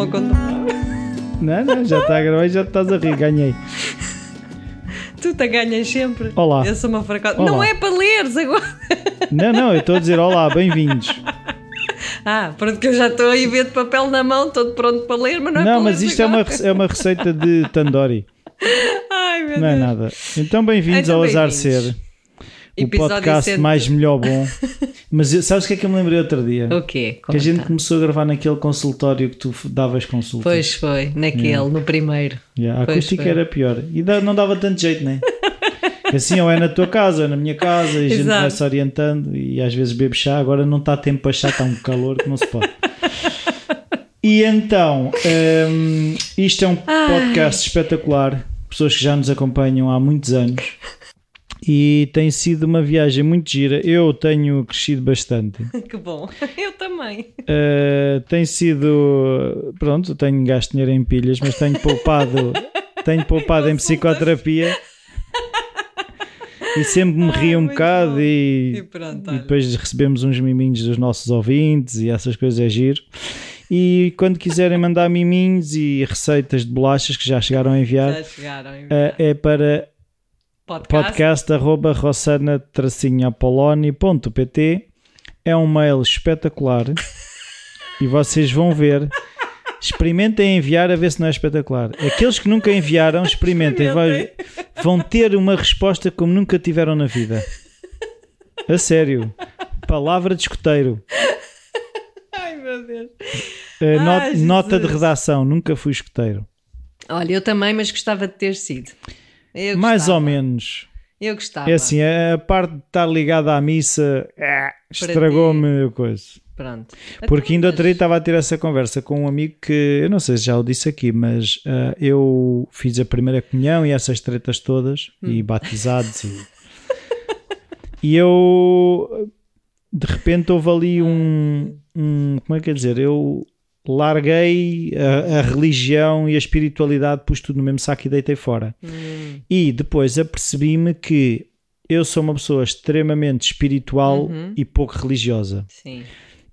ao contrário. Não, não, já está a gravar e já estás a rir, ganhei. Tu te ganhas sempre. Olá. Eu sou uma. Olá. Não é para leres agora. Não, não, eu estou a dizer olá, bem-vindos. Ah, pronto, que eu já estou aí ver de papel na mão, todo pronto para ler, mas não é Não, para mas leres isto é uma, é uma receita de tandoori, Ai, meu não é Deus. nada. Então, bem-vindos Então, ao Azar bem-vindos. Ser, o Episódio podcast cento. mais melhor bom. Mas sabes o que é que eu me lembrei outro dia? O quê? Que a gente Conta. começou a gravar naquele consultório que tu davas consulta. Pois foi, naquele, no primeiro. Yeah, a Pois acústica foi. era pior. E não dava tanto jeito, né? Assim, ou é na tua casa, ou é na minha casa, e a gente vai se orientando e às vezes bebe chá. Agora não está tempo para chá, está um calor que não se pode. E então, hum, isto é um podcast espetacular. Pessoas que já nos acompanham há muitos anos. E tem sido uma viagem muito gira. Eu tenho crescido bastante. Que bom. Eu também. Uh, tem sido. Pronto, tenho gasto dinheiro em pilhas, mas tenho poupado, tenho poupado em psicoterapia. E sempre me rio um muito bocado e, E pronto, e depois recebemos uns miminhos dos nossos ouvintes e essas coisas é giro. E quando quiserem mandar miminhos e receitas de bolachas que já chegaram a enviar, Já chegaram. uh, é para podcast. podcast é um mail espetacular e vocês vão ver. Experimentem enviar a ver se não é espetacular. Aqueles que nunca enviaram experimentem. Vai- vão ter uma resposta como nunca tiveram na vida. A sério. Palavra de escoteiro Ai, meu Deus. Uh, not- Ai, nota de redação. Nunca fui escoteiro Olha, eu também, mas gostava de ter sido. Mais ou menos Eu gostava. é assim a parte de estar ligada à missa eh, estragou-me a coisa Pronto. Porque Então, ainda outro dia estava a ter essa conversa com um amigo que eu não sei se já o disse aqui, mas ah, eu fiz a primeira comunhão e essas tretas todas Hum. e batizados e, e eu de repente houve ali um, um como é que é dizer? Eu larguei a, a religião e a espiritualidade, pus tudo no mesmo saco e deitei fora. Hum, E depois apercebi-me que eu sou uma pessoa extremamente espiritual Uhum. e pouco religiosa sim.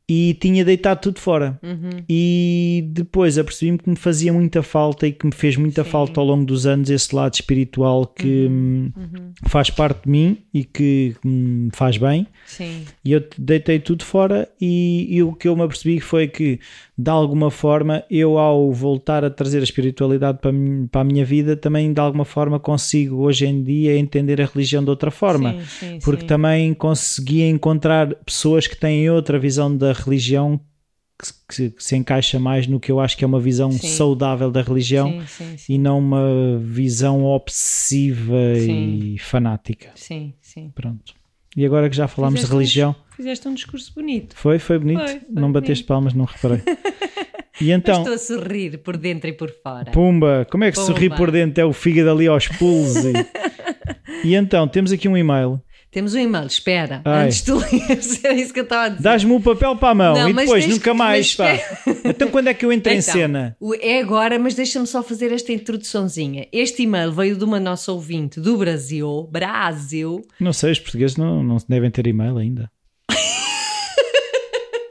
e tinha deitado tudo fora. Uhum. E depois apercebi-me que me fazia muita falta e que me fez muita Sim. falta ao longo dos anos esse lado espiritual que hum, Uhum. faz parte de mim e que me faz bem. Sim. E eu deitei tudo fora e, e o que eu me apercebi foi que de alguma forma eu ao voltar a trazer a espiritualidade para, mim- para a minha vida também de alguma forma consigo hoje em dia entender a religião de outra forma Sim, sim, porque sim. também conseguia encontrar pessoas que têm outra visão da religião que, se- que se encaixa mais no que eu acho que é uma visão saudável da religião e não uma visão obsessiva e fanática. Sim, sim. Pronto. E agora que já falámos de Fizeste um religião, Fizeste um discurso bonito. foi, foi bonito. Foi, foi não bateste bonito. palmas, não reparei. E Mas então, estou a sorrir por dentro e por fora. pumba, como é que Pumba. sorri por dentro? É o fígado ali aos pulos. E, e então, temos aqui um e-mail. Temos um e-mail, espera, Ai. antes de tu leres, era isso que eu estava a dizer. Dás-me o papel para a mão Não, e depois nunca que- mais. Pá. Então quando é que eu entro em Então, cena? o- É agora, mas deixa-me só fazer esta introduçãozinha. Este e-mail veio de uma nossa ouvinte do Brasil, Brasil. Não sei, os portugueses não, não devem ter e-mail ainda.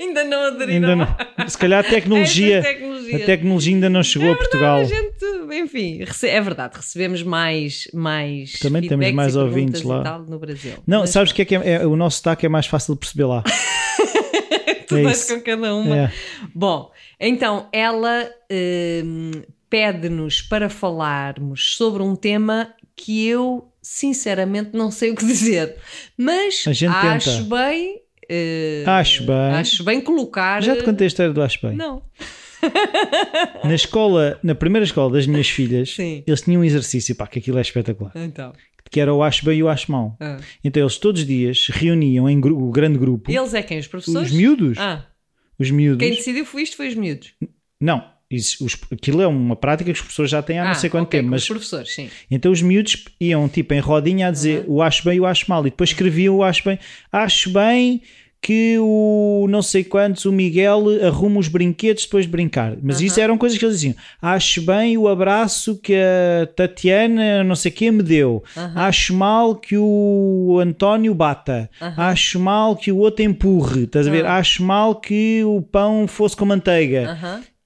Ainda não aderiram. Ainda não. Se calhar a tecnologia, tecnologia. a tecnologia ainda não chegou a Portugal. A gente, enfim, é verdade, recebemos mais, mais Também temos mais ouvintes lá. no Brasil. Não, Mas sabes o que é que é, é- O nosso sotaque é mais fácil de perceber lá. tu é vais isso. com cada uma. É. Bom, então ela hum, pede-nos para falarmos sobre um tema que eu sinceramente não sei o que dizer, mas acho tenta. bem. eh, Acho bem. Acho bem colocar. Já te contei a história do Acho Bem. Não. Na escola, na primeira escola das minhas filhas, Sim. eles tinham um exercício, pá, que aquilo é espetacular, Então. que era o Acho Bem e o Acho Mal. ah. Então eles todos os dias se reuniam em gru- o grande grupo, Eles é quem? Os professores? os miúdos, Ah, os miúdos, quem decidiu foi isto, foi os miúdos. não, isso- os- aquilo é uma prática que os professores já têm há não ah, sei quanto ok, tempo, mas os professores, sim. Então os miúdos iam tipo em rodinha a dizer o acho bem e o acho mal. E depois escreviam o acho bem. Acho bem que o não sei quantos, o Miguel arruma os brinquedos depois de brincar. Mas isso eram coisas que eles diziam. Acho bem o abraço que a Tatiana não sei quem me deu. Acho mal que o António bata. Acho mal que o outro empurre. Estás a ver? Acho mal que o pão fosse com manteiga.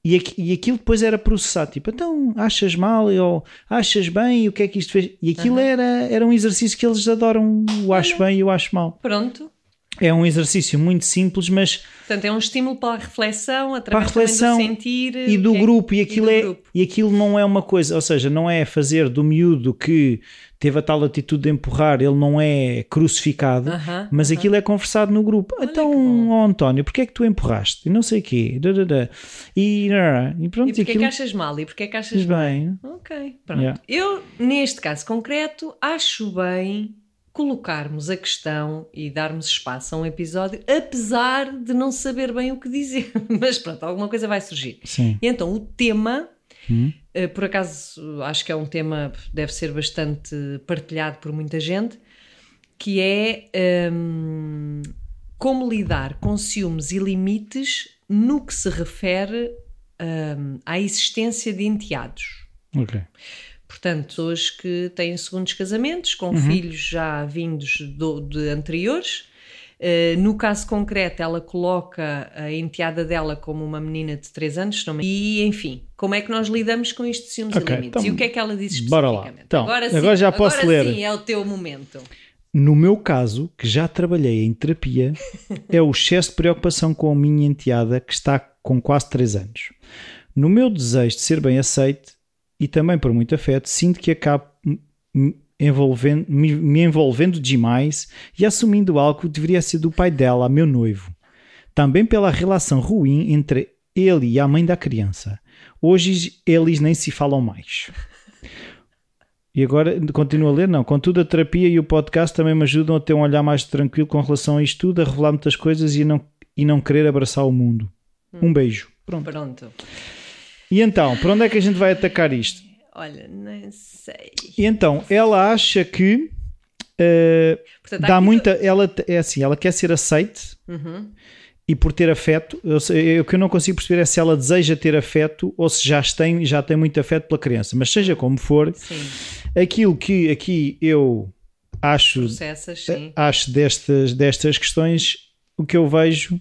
E, e aquilo depois era processado, tipo, então achas mal ou achas bem e o que é que isto fez? E aquilo era, era um exercício que eles adoram, o acho bem e o acho mal. Pronto. É um exercício muito simples, mas Portanto, é um estímulo para a reflexão, para a através reflexão do sentir. e do é- grupo e aquilo do é grupo. e aquilo não é uma coisa, ou seja, não é fazer do miúdo que teve a tal atitude de empurrar, ele não é crucificado, Aham, mas aquilo é conversado no grupo. então, que bom. ó António, porque é que tu empurraste? E não sei o quê. dadadá. E, e pronto, E porquê é aquilo que achas mal? E porquê é que achas bem. Ok, pronto. Yeah. Eu, neste caso concreto, acho bem colocarmos a questão e darmos espaço a um episódio, apesar de não saber bem o que dizer. Mas pronto, alguma coisa vai surgir. Sim. E então o tema, Hum. eh, por acaso acho que é um tema deve ser bastante partilhado por muita gente, que é hum, como lidar com ciúmes e limites no que se refere hum, à existência de enteados. Ok. Portanto, pessoas que têm segundos casamentos, com Uhum. filhos já vindos do- de anteriores. Uh, no caso concreto, ela coloca a enteada dela como uma menina de 3 anos, não me- e enfim, como é que nós lidamos com isto de ciúmes Ok, e limites? então, e o que é que ela diz bora lá. especificamente? Então, agora, sim, agora já posso agora ler. sim, é o teu momento. No meu caso, que já trabalhei em terapia, é o excesso de preocupação com a minha enteada que está com quase 3 anos. No meu desejo de ser bem aceite e também por muito afeto, sinto que acabo me envolvendo, me, me envolvendo demais e assumindo algo que deveria ser do pai dela, meu noivo. Também pela relação ruim entre ele e a mãe da criança. Hoje eles nem se falam mais. E agora continuo a ler, não. Contudo, a terapia e o podcast também me ajudam a ter um olhar mais tranquilo com relação a isto tudo, a revelar muitas coisas e não, e não querer abraçar o mundo. Um beijo. Pronto. Pronto. E então, para onde é que a gente vai atacar isto? Olha, nem sei. E então, ela acha que eh, Portanto, dá muita. Ela é assim, ela quer ser aceite Uhum. e por ter afeto. Eu O que eu não consigo perceber é se ela deseja ter afeto ou se já tem, já tem muito afeto pela criança. Mas seja como for, Sim, aquilo que aqui eu acho processas, sim. acho destas, destas questões, o que eu vejo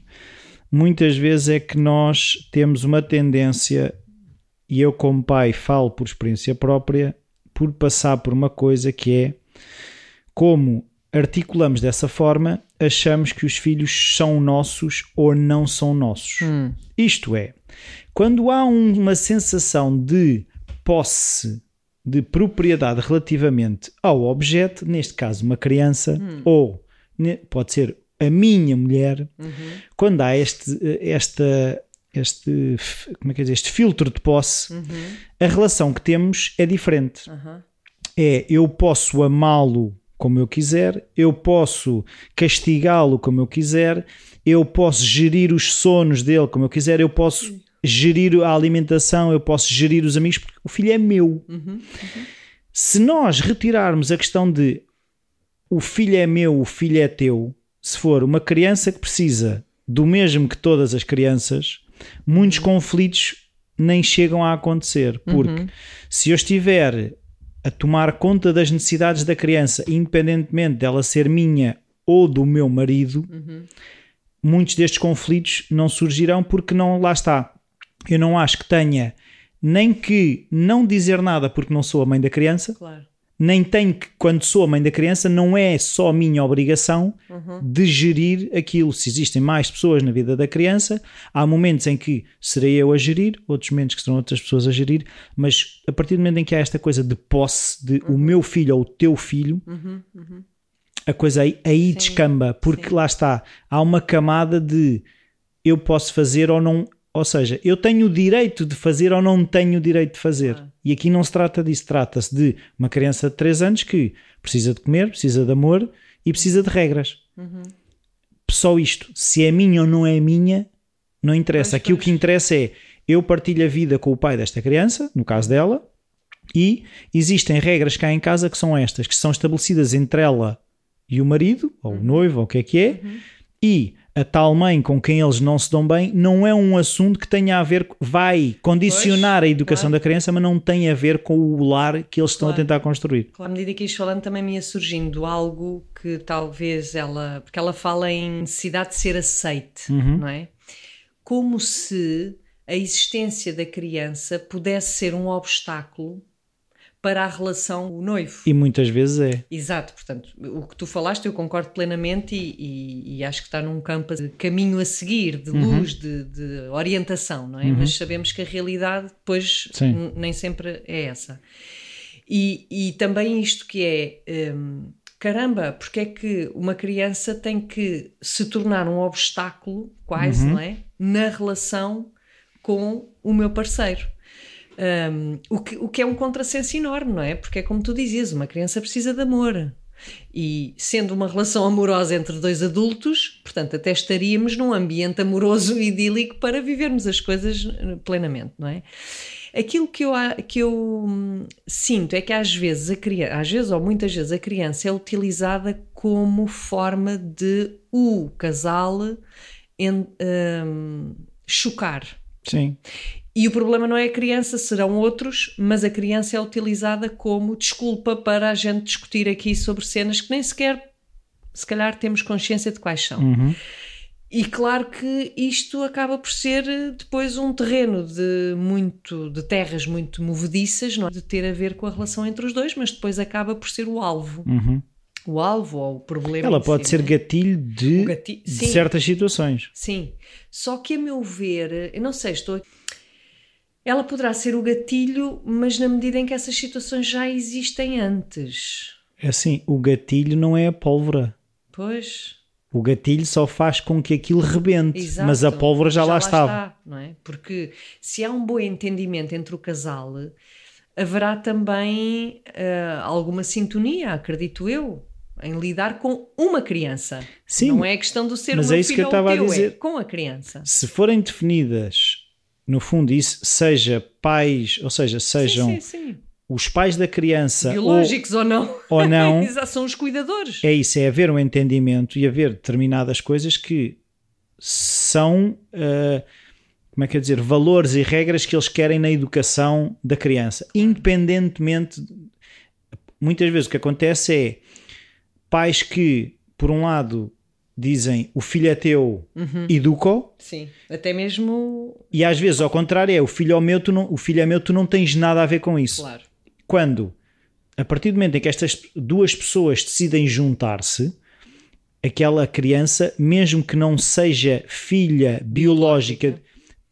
muitas vezes é que nós temos uma tendência, e eu como pai falo por experiência própria, por passar por uma coisa que é como articulamos dessa forma, achamos que os filhos são nossos ou não são nossos. Hum. Isto é, quando há um- uma sensação de posse, de propriedade relativamente ao objeto, neste caso uma criança, ou ne- pode ser a minha mulher, quando há este, esta, este, como é que é este filtro de posse, a relação que temos é diferente Aham. é eu posso amá-lo como eu quiser, eu posso castigá-lo como eu quiser, eu posso gerir os sonos dele como eu quiser, eu posso gerir a alimentação, eu posso gerir os amigos, porque o filho é meu. Se nós retirarmos a questão de o filho é meu, o filho é teu, se for uma criança que precisa do mesmo que todas as crianças, muitos conflitos nem chegam a acontecer, porque se eu estiver a tomar conta das necessidades da criança, independentemente dela ser minha ou do meu marido, muitos destes conflitos não surgirão porque não lá está. Eu não acho que tenha nem que não dizer nada porque não sou a mãe da criança, Claro. Nem tenho que, quando sou a mãe da criança, não é só minha obrigação de gerir aquilo. Se existem mais pessoas na vida da criança, há momentos em que serei eu a gerir, outros momentos que serão outras pessoas a gerir, mas a partir do momento em que há esta coisa de posse, de o meu filho ou o teu filho, a coisa aí, aí descamba, porque lá está, há uma camada de eu posso fazer ou não. Ou seja, eu tenho o direito de fazer ou não tenho o direito de fazer. E aqui não se trata disso, trata-se de uma criança de 3 anos que precisa de comer, precisa de amor e precisa de regras. Só isto. Se é minha ou não é minha, não interessa. Pois, Aqui o que interessa é eu partilho a vida com o pai desta criança, no caso dela, e existem regras cá em casa que são estas, que são estabelecidas entre ela e o marido, ou Uhum. o noivo, ou o que é que é, e a tal mãe com quem eles não se dão bem não é um assunto que tenha a ver, vai condicionar a educação claro. da criança, mas não tem a ver com o lar que eles estão Claro. a tentar construir. À medida que ias falando, também me ia surgindo algo que talvez ela. Porque ela fala em necessidade de ser aceite, Uhum. não é? Como se a existência da criança pudesse ser um obstáculo para a relação o noivo. E muitas vezes é. Exato, portanto, o que tu falaste eu concordo plenamente e, e, e acho que está num campo de caminho a seguir, de Uhum. luz, de, de orientação, não é? Mas sabemos que a realidade depois nem sempre é essa. E, e também isto que é, hum, caramba, porque é que uma criança tem que se tornar um obstáculo, quase, Uhum. não é? Na relação com o meu parceiro. Um, o, que, o que é um contrassenso enorme, não é? Porque é como tu dizias, uma criança precisa de amor. E sendo uma relação amorosa entre dois adultos, portanto, até estaríamos num ambiente amoroso e idílico para vivermos as coisas plenamente, não é? Aquilo que eu, que eu hum, sinto é que às vezes a criança, às vezes ou muitas vezes a criança é utilizada como forma de o casal en- hum, chocar. Sim. E o problema não é a criança, serão outros, mas a criança é utilizada como desculpa para a gente discutir aqui sobre cenas que nem sequer, se calhar, temos consciência de quais são. Uhum. E claro que isto acaba por ser eh, depois um terreno de muito de terras muito movediças, não é? de ter a ver com a relação entre os dois, mas depois acaba por ser o alvo. Uhum. O alvo ou o problema. Ela pode si, ser é? gatilho de, O gati- de certas situações. Sim. Só que a meu ver, eu não sei, estou. Ela poderá ser o gatilho, mas na medida em que essas situações já existem antes. É assim, o gatilho não é a pólvora. Pois. O gatilho só faz com que aquilo rebente, Exato. mas a pólvora já, lá estava. está, não é? Porque se há um bom entendimento entre o casal, haverá também ah, alguma sintonia, acredito eu, em lidar com uma criança. Sim, não é a questão do ser mas meu é isso que eu estava a é dizer. com a criança. Se forem definidas, no fundo, isso seja pais, ou seja, sejam sim, sim, sim. os pais da criança ou, Biológicos ou não. ou não, são os cuidadores. é isso, é haver um entendimento e haver determinadas coisas que são, ah, como é que eu dizer, valores e regras que eles querem na educação da criança, independentemente. Muitas vezes o que acontece é pais que, por um lado, dizem o filho é teu, educa-o, Sim, até mesmo, e às vezes ao contrário é o filho é meu, tu não, o filho é meu, tu não tens nada a ver com isso. claro. Quando, a partir do momento em que estas duas pessoas decidem juntar-se, aquela criança, mesmo que não seja filha biológica,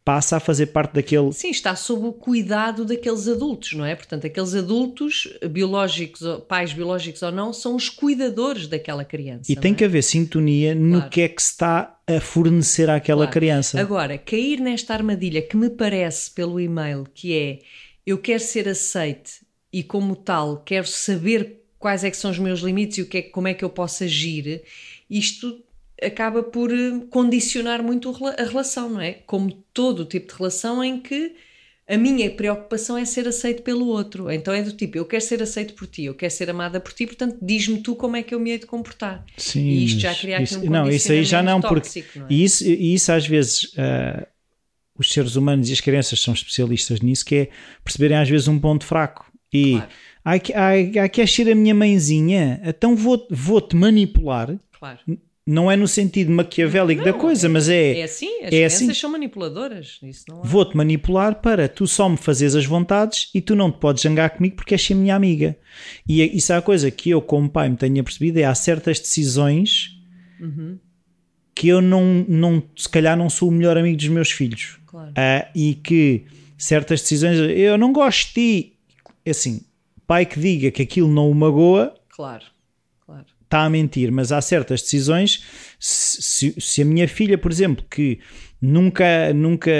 passa a fazer parte daquele. Sim, está sob o cuidado daqueles adultos, não é? Portanto, aqueles adultos, biológicos, pais biológicos ou não, são os cuidadores daquela criança. E tem é? que haver sintonia no Claro. que é que se está a fornecer àquela Claro. criança. Agora, cair nesta armadilha que me parece pelo e-mail, que é eu quero ser aceite e como tal quero saber quais é que são os meus limites e o que é, como é que eu posso agir, isto acaba por eh, condicionar muito a relação, não é? Como todo o tipo de relação em que a minha preocupação é ser aceito pelo outro. Então é do tipo, eu quero ser aceito por ti, eu quero ser amada por ti, portanto diz-me tu como é que eu me hei de comportar. Sim, e isto já cria aqui isso- um Não, isso aí já não, porque. tóxico, não é? E isso, e isso às vezes. ah, os seres humanos e as crianças são especialistas nisso, que é perceberem às vezes um ponto fraco. E Claro. ai, ai, ai, queres ser a minha mãezinha? Então vou- vou-te manipular. Claro. Não é no sentido maquiavélico da coisa, mas É é, assim, as É crianças assim. são manipuladoras. Isso não há. vou-te manipular para tu só me fazeres as vontades e tu não te podes zangar comigo porque és ser minha amiga. E é- isso é a coisa que eu, como pai, me tenho percebido: é há certas decisões Uhum. que eu não, não, se calhar não sou o melhor amigo dos meus filhos. Claro. Ah, e que certas decisões eu não gosto de ti. É Assim, pai que diga que aquilo não o magoa Claro. Claro. Está a mentir, mas há certas decisões. Se, se- a minha filha, por exemplo, que nunca, nunca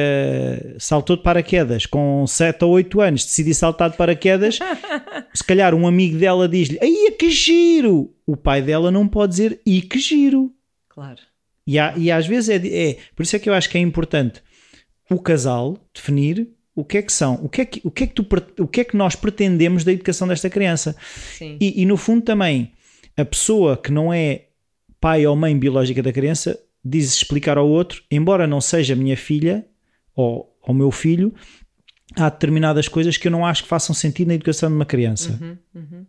saltou de paraquedas, com 7 ou 8 anos, decidi saltar de paraquedas, se calhar um amigo dela diz-lhe: Ai, que giro! O pai dela não pode dizer: E que giro! Claro. E, há- e às vezes é, é. Por isso é que eu acho que é importante o casal definir o que é que são, o que é que, o que, é que, tu, o que, é que nós pretendemos da educação desta criança. Sim. E, e, no fundo também, a pessoa que não é pai ou mãe biológica da criança diz explicar ao outro, embora não seja minha filha ou, ou meu filho, há determinadas coisas que eu não acho que façam sentido na educação de uma criança. Uhum, uhum.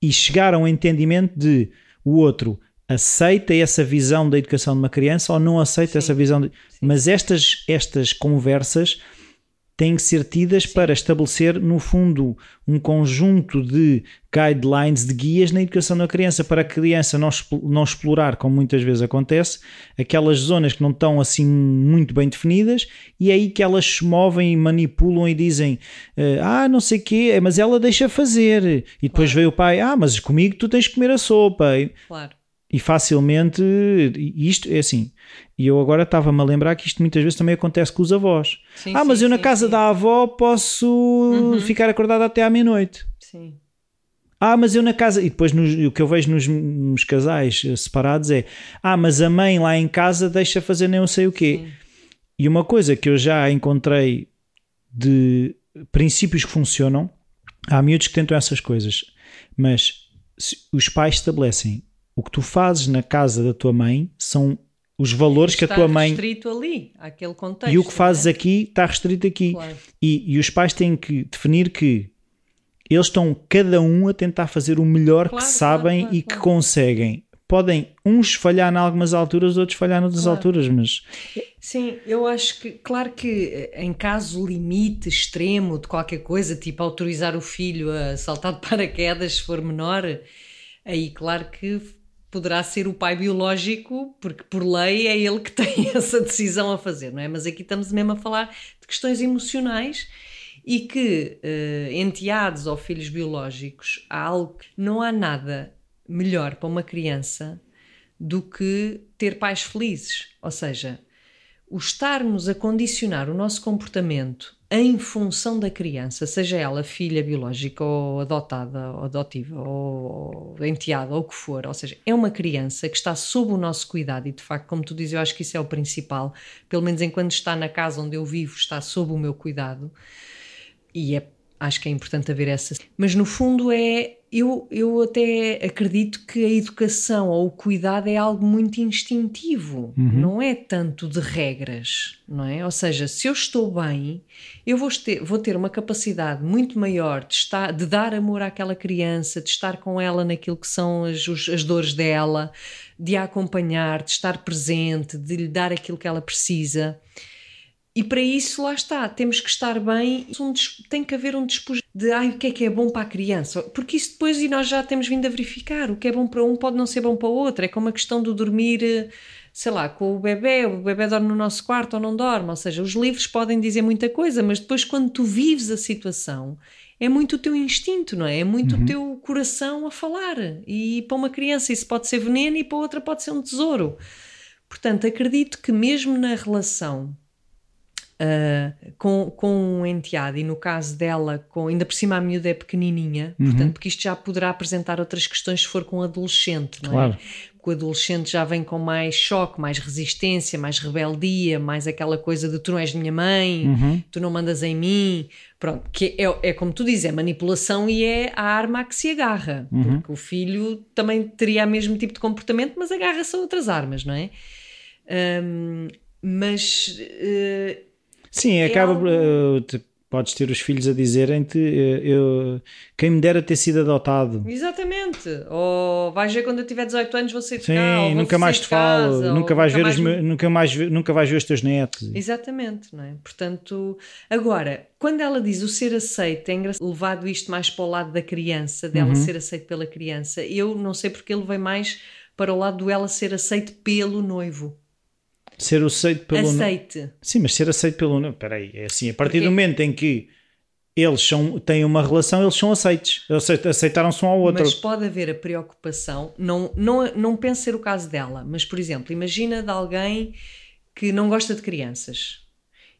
E chegar a um entendimento de o outro aceita essa visão da educação de uma criança ou não aceita Sim. essa visão. De... Mas estas, estas conversas têm que ser tidas para estabelecer, no fundo, um conjunto de guidelines, de guias na educação da criança, para a criança não, não explorar, como muitas vezes acontece, aquelas zonas que não estão assim muito bem definidas, e é aí que elas se movem e manipulam e dizem: eh, Ah, não sei o quê, mas ela deixa fazer. E depois veio o pai: Ah, mas comigo tu tens que comer a sopa. E- Claro. e facilmente isto é assim e eu agora estava-me a lembrar que isto muitas vezes também acontece com os avós. Sim, ah mas sim, eu na sim, casa da avó posso ficar acordado até à meia-noite. Sim. ah mas eu na casa e depois nos- o que eu vejo nos, nos casais eh, separados é ah mas a mãe lá em casa deixa fazer nem eu sei o quê. E uma coisa que eu já encontrei de princípios que funcionam, há miúdos que tentam essas coisas, mas se os pais estabelecem o que tu fazes na casa da tua mãe são os valores que a Está tua mãe restrito ali, àquele contexto. e o que fazes é? aqui está restrito aqui. Claro. E, e os pais têm que definir que eles estão cada um a tentar fazer o melhor Claro, que sabem claro, e que conseguem. Podem uns falhar em algumas alturas, outros falhar noutras alturas, mas Sim, eu acho que, claro que eh, em caso limite extremo de qualquer coisa, tipo autorizar o filho a saltar de paraquedas se for menor, aí claro que poderá ser o pai biológico, porque por lei é ele que tem essa decisão a fazer, não é? Mas aqui estamos mesmo a falar de questões emocionais e que eh, enteados ou filhos biológicos há algo não há nada melhor para uma criança do que ter pais felizes. Ou seja, o estarmos a condicionar o nosso comportamento em função da criança, seja ela filha biológica ou adotada, ou adotiva, ou, enteada, ou o que for, ou seja, é uma criança que está sob o nosso cuidado e de facto, como tu dizes, eu acho que isso é o principal, pelo menos enquanto está na casa onde eu vivo, está sob o meu cuidado e é, acho que é importante haver essa. Mas no fundo é. Eu, eu até acredito que a educação ou o cuidado é algo muito instintivo, não é tanto de regras, não é? Ou seja, se eu estou bem, eu vou ter, vou ter uma capacidade muito maior de, estar, de dar amor àquela criança, de estar com ela naquilo que são as, as dores dela, de a acompanhar, de estar presente, de lhe dar aquilo que ela precisa. E para isso, lá está, temos que estar bem, tem que haver um despojo de ai, o que é que é bom para a criança, porque isso depois, e nós já temos vindo a verificar, o que é bom para um pode não ser bom para o outro, é como a questão do dormir, sei lá, com o bebê, o bebê dorme no nosso quarto ou não dorme, ou seja, os livros podem dizer muita coisa, mas depois quando tu vives a situação, é muito o teu instinto, não é? É muito o teu coração a falar, e para uma criança isso pode ser veneno e para outra pode ser um tesouro. Portanto, acredito que mesmo na relação uh, com, com um enteado, e no caso dela, com, ainda por cima a miúda é pequenininha, portanto, porque isto já poderá apresentar outras questões se for com um adolescente, não Claro. é? Porque o adolescente já vem com mais choque, mais resistência, mais rebeldia, mais aquela coisa de tu não és minha mãe, tu não mandas em mim, pronto, que é, é como tu dizes, é manipulação e é a arma a que se agarra, porque o filho também teria o mesmo tipo de comportamento, mas agarra-se a outras armas, não é? Hum, mas uh, Sim, acaba. algo- eh, te- podes ter os filhos a dizerem-te: eh, eu, quem me dera ter sido adotado. Exatamente. Ou vais ver quando eu tiver 18 anos, vou sair de Sim, cá. nunca mais te casa, falo, nunca vais ver mais os me- nunca mais nunca vais ver os teus netos. Exatamente, não é? Portanto, agora, quando ela diz o ser aceito, é engraçado levado isto mais para o lado da criança, dela Uhum. ser aceito pela criança. Eu não sei porque ele vem mais para o lado do ela ser aceito pelo noivo. Ser aceito pelo. Aceite. Sim, mas ser aceito pelo. Não, peraí, é assim, a partir Porque- do momento em que eles são, têm uma relação, eles são aceitos. Aceit- Aceitaram-se um ao outro. Mas pode haver a preocupação, não, não, não penso ser o caso dela, mas por exemplo, imagina de alguém que não gosta de crianças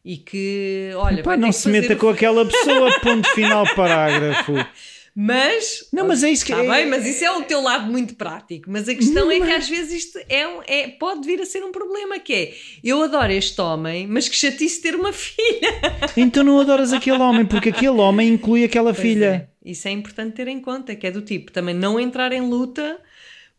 e que, olha, Pá, vai não se meta fazer- com aquela pessoa, ponto final, parágrafo. Mas. Não, mas é isso que- Está é- bem, mas isso é o teu lado muito prático. Mas a questão é que às vezes isto é, um- é- pode vir a ser um problema: que é eu adoro este homem, mas que chatice ter uma filha. Então não adoras aquele homem, porque aquele homem inclui aquela Pois filha. é, Isso é importante ter em conta, que é do tipo também não entrar em luta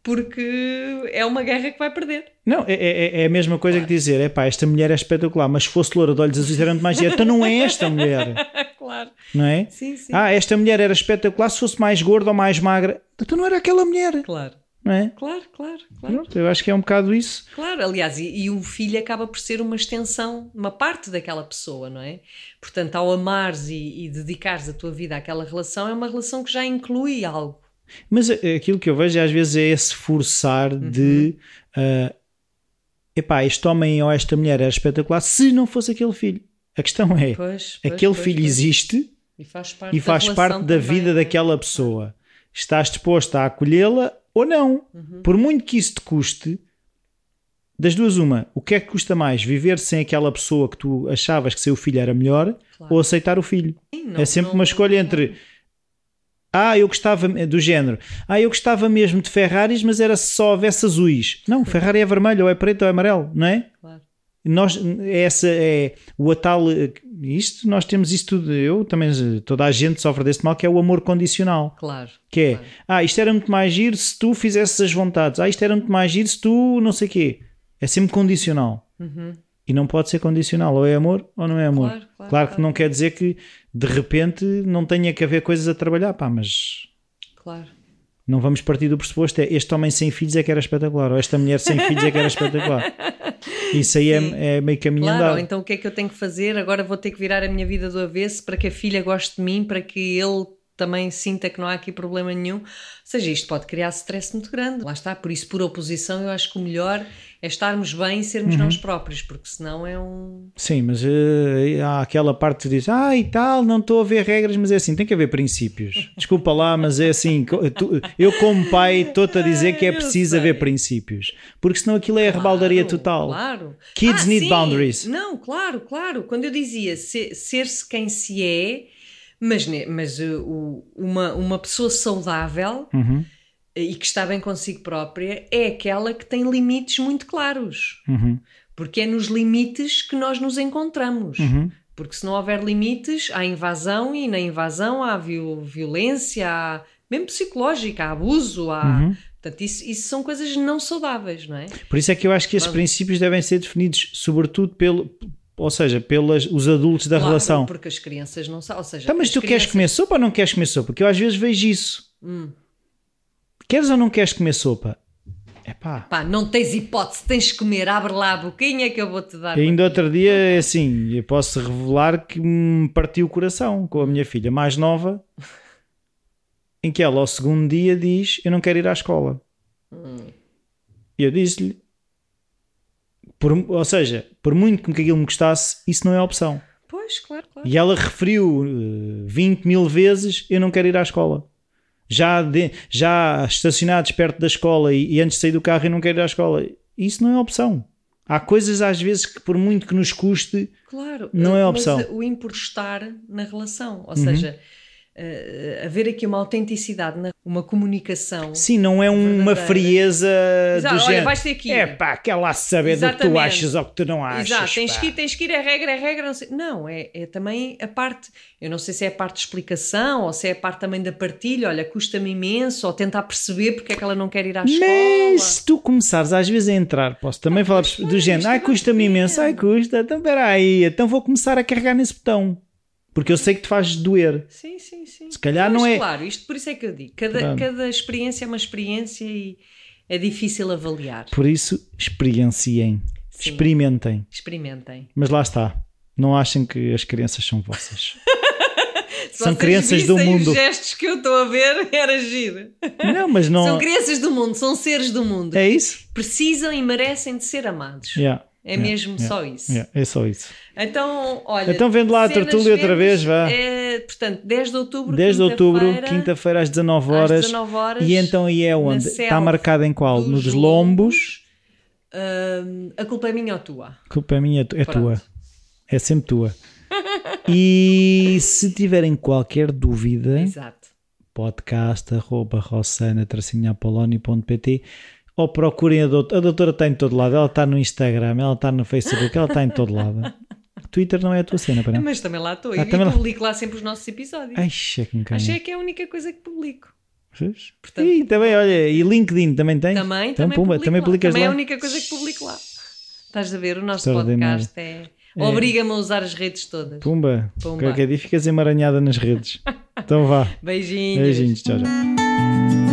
porque é uma guerra que vai perder. Não, é, é- é a mesma coisa que dizer: é pá, esta mulher é espetacular, mas se fosse loura de olhos azuis era muito mais dinheiro. Então não é esta mulher, claro. não é? Sim, sim. Ah, esta mulher era espetacular se fosse mais gorda ou mais magra. Então não era aquela mulher. Claro. não é? Claro, claro, claro. Pronto, eu acho que é um bocado isso. Claro, aliás, e, e o filho acaba por ser uma extensão, uma parte daquela pessoa, não é? Portanto, ao amares e, e dedicares a tua vida àquela relação, é uma relação que já inclui algo. Mas eh, aquilo que eu vejo às vezes é esse forçar de uh, epá, este homem ou esta mulher era espetacular se não fosse aquele filho. A questão é, Pois, pois, aquele pois, filho existe e faz parte e faz da parte da também, vida não é? daquela pessoa. Estás disposto a acolhê-la ou não? Uhum. Por muito que isso te custe, das duas, uma, o que é que custa mais? Viver sem aquela pessoa que tu achavas que seu filho era melhor Claro. ou aceitar o filho? Sim, não- é sempre não- uma escolha entre ah, eu gostava do género, ah, eu gostava mesmo de Ferraris, mas era só houvesse azuis. Não, o Ferrari é vermelho, ou é preto, ou é amarelo, não é? Claro. Nós, essa é o tal, isto, nós temos isso tudo, eu também, toda a gente sofre deste mal, que é o amor condicional. Claro. Que é, Claro. ah, isto era muito mais giro se tu fizesses as vontades. Ah, isto era muito mais giro se tu não sei quê. É sempre condicional. Uhum. E não pode ser condicional. Ou é amor ou não é amor. Claro, claro, claro que não quer dizer que de repente não tenha que haver coisas a trabalhar. Pá, mas Claro. não vamos partir do pressuposto. É este homem sem filhos é que era espetacular. Ou esta mulher sem filhos é que era espetacular. Isso aí é, é meio caminho Claro, andado. então o que é que eu tenho que fazer? Agora vou ter que virar a minha vida do avesso para que a filha goste de mim, para que ele também sinta que não há aqui problema nenhum. Ou seja, isto pode criar stress muito grande. Lá está, por isso, por oposição, eu acho que o melhor é estarmos bem e sermos Uhum. nós próprios, porque senão é um. Sim, mas eh, há aquela parte que diz, ah, e tal, não estou a ver regras, mas é assim, tem que haver princípios. Desculpa lá, mas é assim, tu- eu como pai estou-te a dizer que é Eu preciso haver princípios, porque senão aquilo é a rebaldaria total. Claro. Kids Ah, need sim. boundaries. Não, claro, claro. Quando eu dizia se- ser-se quem se é, mas, mas uh, uma, uma pessoa saudável Uhum, e que está bem consigo própria é aquela que tem limites muito claros. uhum, Porque é nos limites que nós nos encontramos. uhum. Porque se não houver limites, há invasão e na invasão há viol- violência, há, mesmo psicológica, há abuso, há. Uhum. Portanto, isso, isso são coisas não saudáveis, não é? Por isso é que eu acho que esses Vamos. princípios devem ser definidos, sobretudo pelo, ou seja, pelos os adultos da Claro, relação. Porque as crianças não sabem. Ou seja, Tá, mas as tu queres crianças- comer sopa ou não queres comer sopa? Porque eu às vezes vejo isso. Hum. Queres ou não queres comer sopa? É pá. Não tens hipótese, tens de comer, abre lá a boquinha que eu vou-te dar. Ainda outro dia, é assim, eu posso revelar que me partiu o coração com a minha filha mais nova, em que ela ao segundo dia diz: Eu não quero ir à escola. E eu disse-lhe: Ou seja, por muito que aquilo me gostasse, isso não é opção. Pois, claro, claro. E ela referiu eh, 20 mil vezes: Eu não quero ir à escola. Já, de- já estacionados perto da escola e, e antes de sair do carro, eu não quero ir à escola. Isso não é opção. Há coisas às vezes que, por muito que nos custe, Claro, Não é opção. Uhum. o importar na relação, ou seja, eh, haver aqui uma autenticidade, uma comunicação. sim, não é uma Verdadeira. frieza Exato, do olha, género. vais ter ir. É pá, quer lá saber do que tu Exatamente. achas ou que tu não achas. Exato, tens pá. que, ir, tens que ir, é regra, é regra. Não, sei. não é, é também a parte, eu não sei se é a parte de explicação ou se é a parte também da partilha, olha, custa-me imenso, ou tentar perceber porque é que ela não quer ir à escola. Mas se tu começares às vezes a entrar, posso também falar pois do género, ai uma custa-me imenso, ai pena." custa, então espera aí, então vou começar a carregar nesse botão. Porque eu sei que te fazes doer. Sim, sim, sim. Se calhar Mas, não é- Claro, isto por isso é que eu digo, cada, cada experiência é uma experiência e é difícil avaliar. Por isso, experienciem, Sim. experimentem. Experimentem. Mas lá está, não achem que as crianças são vossas. São crianças do mundo. Os gestos que eu estou a ver era giro. Não, mas não. São crianças do mundo, são seres do mundo. É isso? Precisam e merecem de ser amados. Yeah, É mesmo só isso. é só isso. Então, olha. Então vende lá a tertúlia outra vez, vá. É, portanto, 10 de outubro. 10 de outubro, quinta-feira, às 19 às horas. 19 horas. E então aí é onde? Está marcado em qual? Nos lombos. Hum, a culpa é minha ou tua? Culpa é minha, é tua. Pronto. É sempre tua. E se tiverem qualquer dúvida, Exato. podcast.rossana-apoloni.pt ou procurem a doutora. A doutora está em todo lado. Ela está no Instagram, ela está no Facebook, ela está em todo lado. Twitter não é a tua cena, para? Mas também lá estou. Ah, e também lá- publico lá sempre os nossos episódios. Ai, cheque me Achei que é a única coisa que publico. Portanto- E também, olha, e LinkedIn também tem? Também, então, também, pumba, publico também lá. publicas Também é a única coisa que publico lá. Estás a ver? O nosso podcast é. Obriga-me a usar as redes todas. Pumba, Pumba. qualquer dia ficas emaranhada nas redes. Então vá. Beijinhos. Beijinhos, tchau, tchau.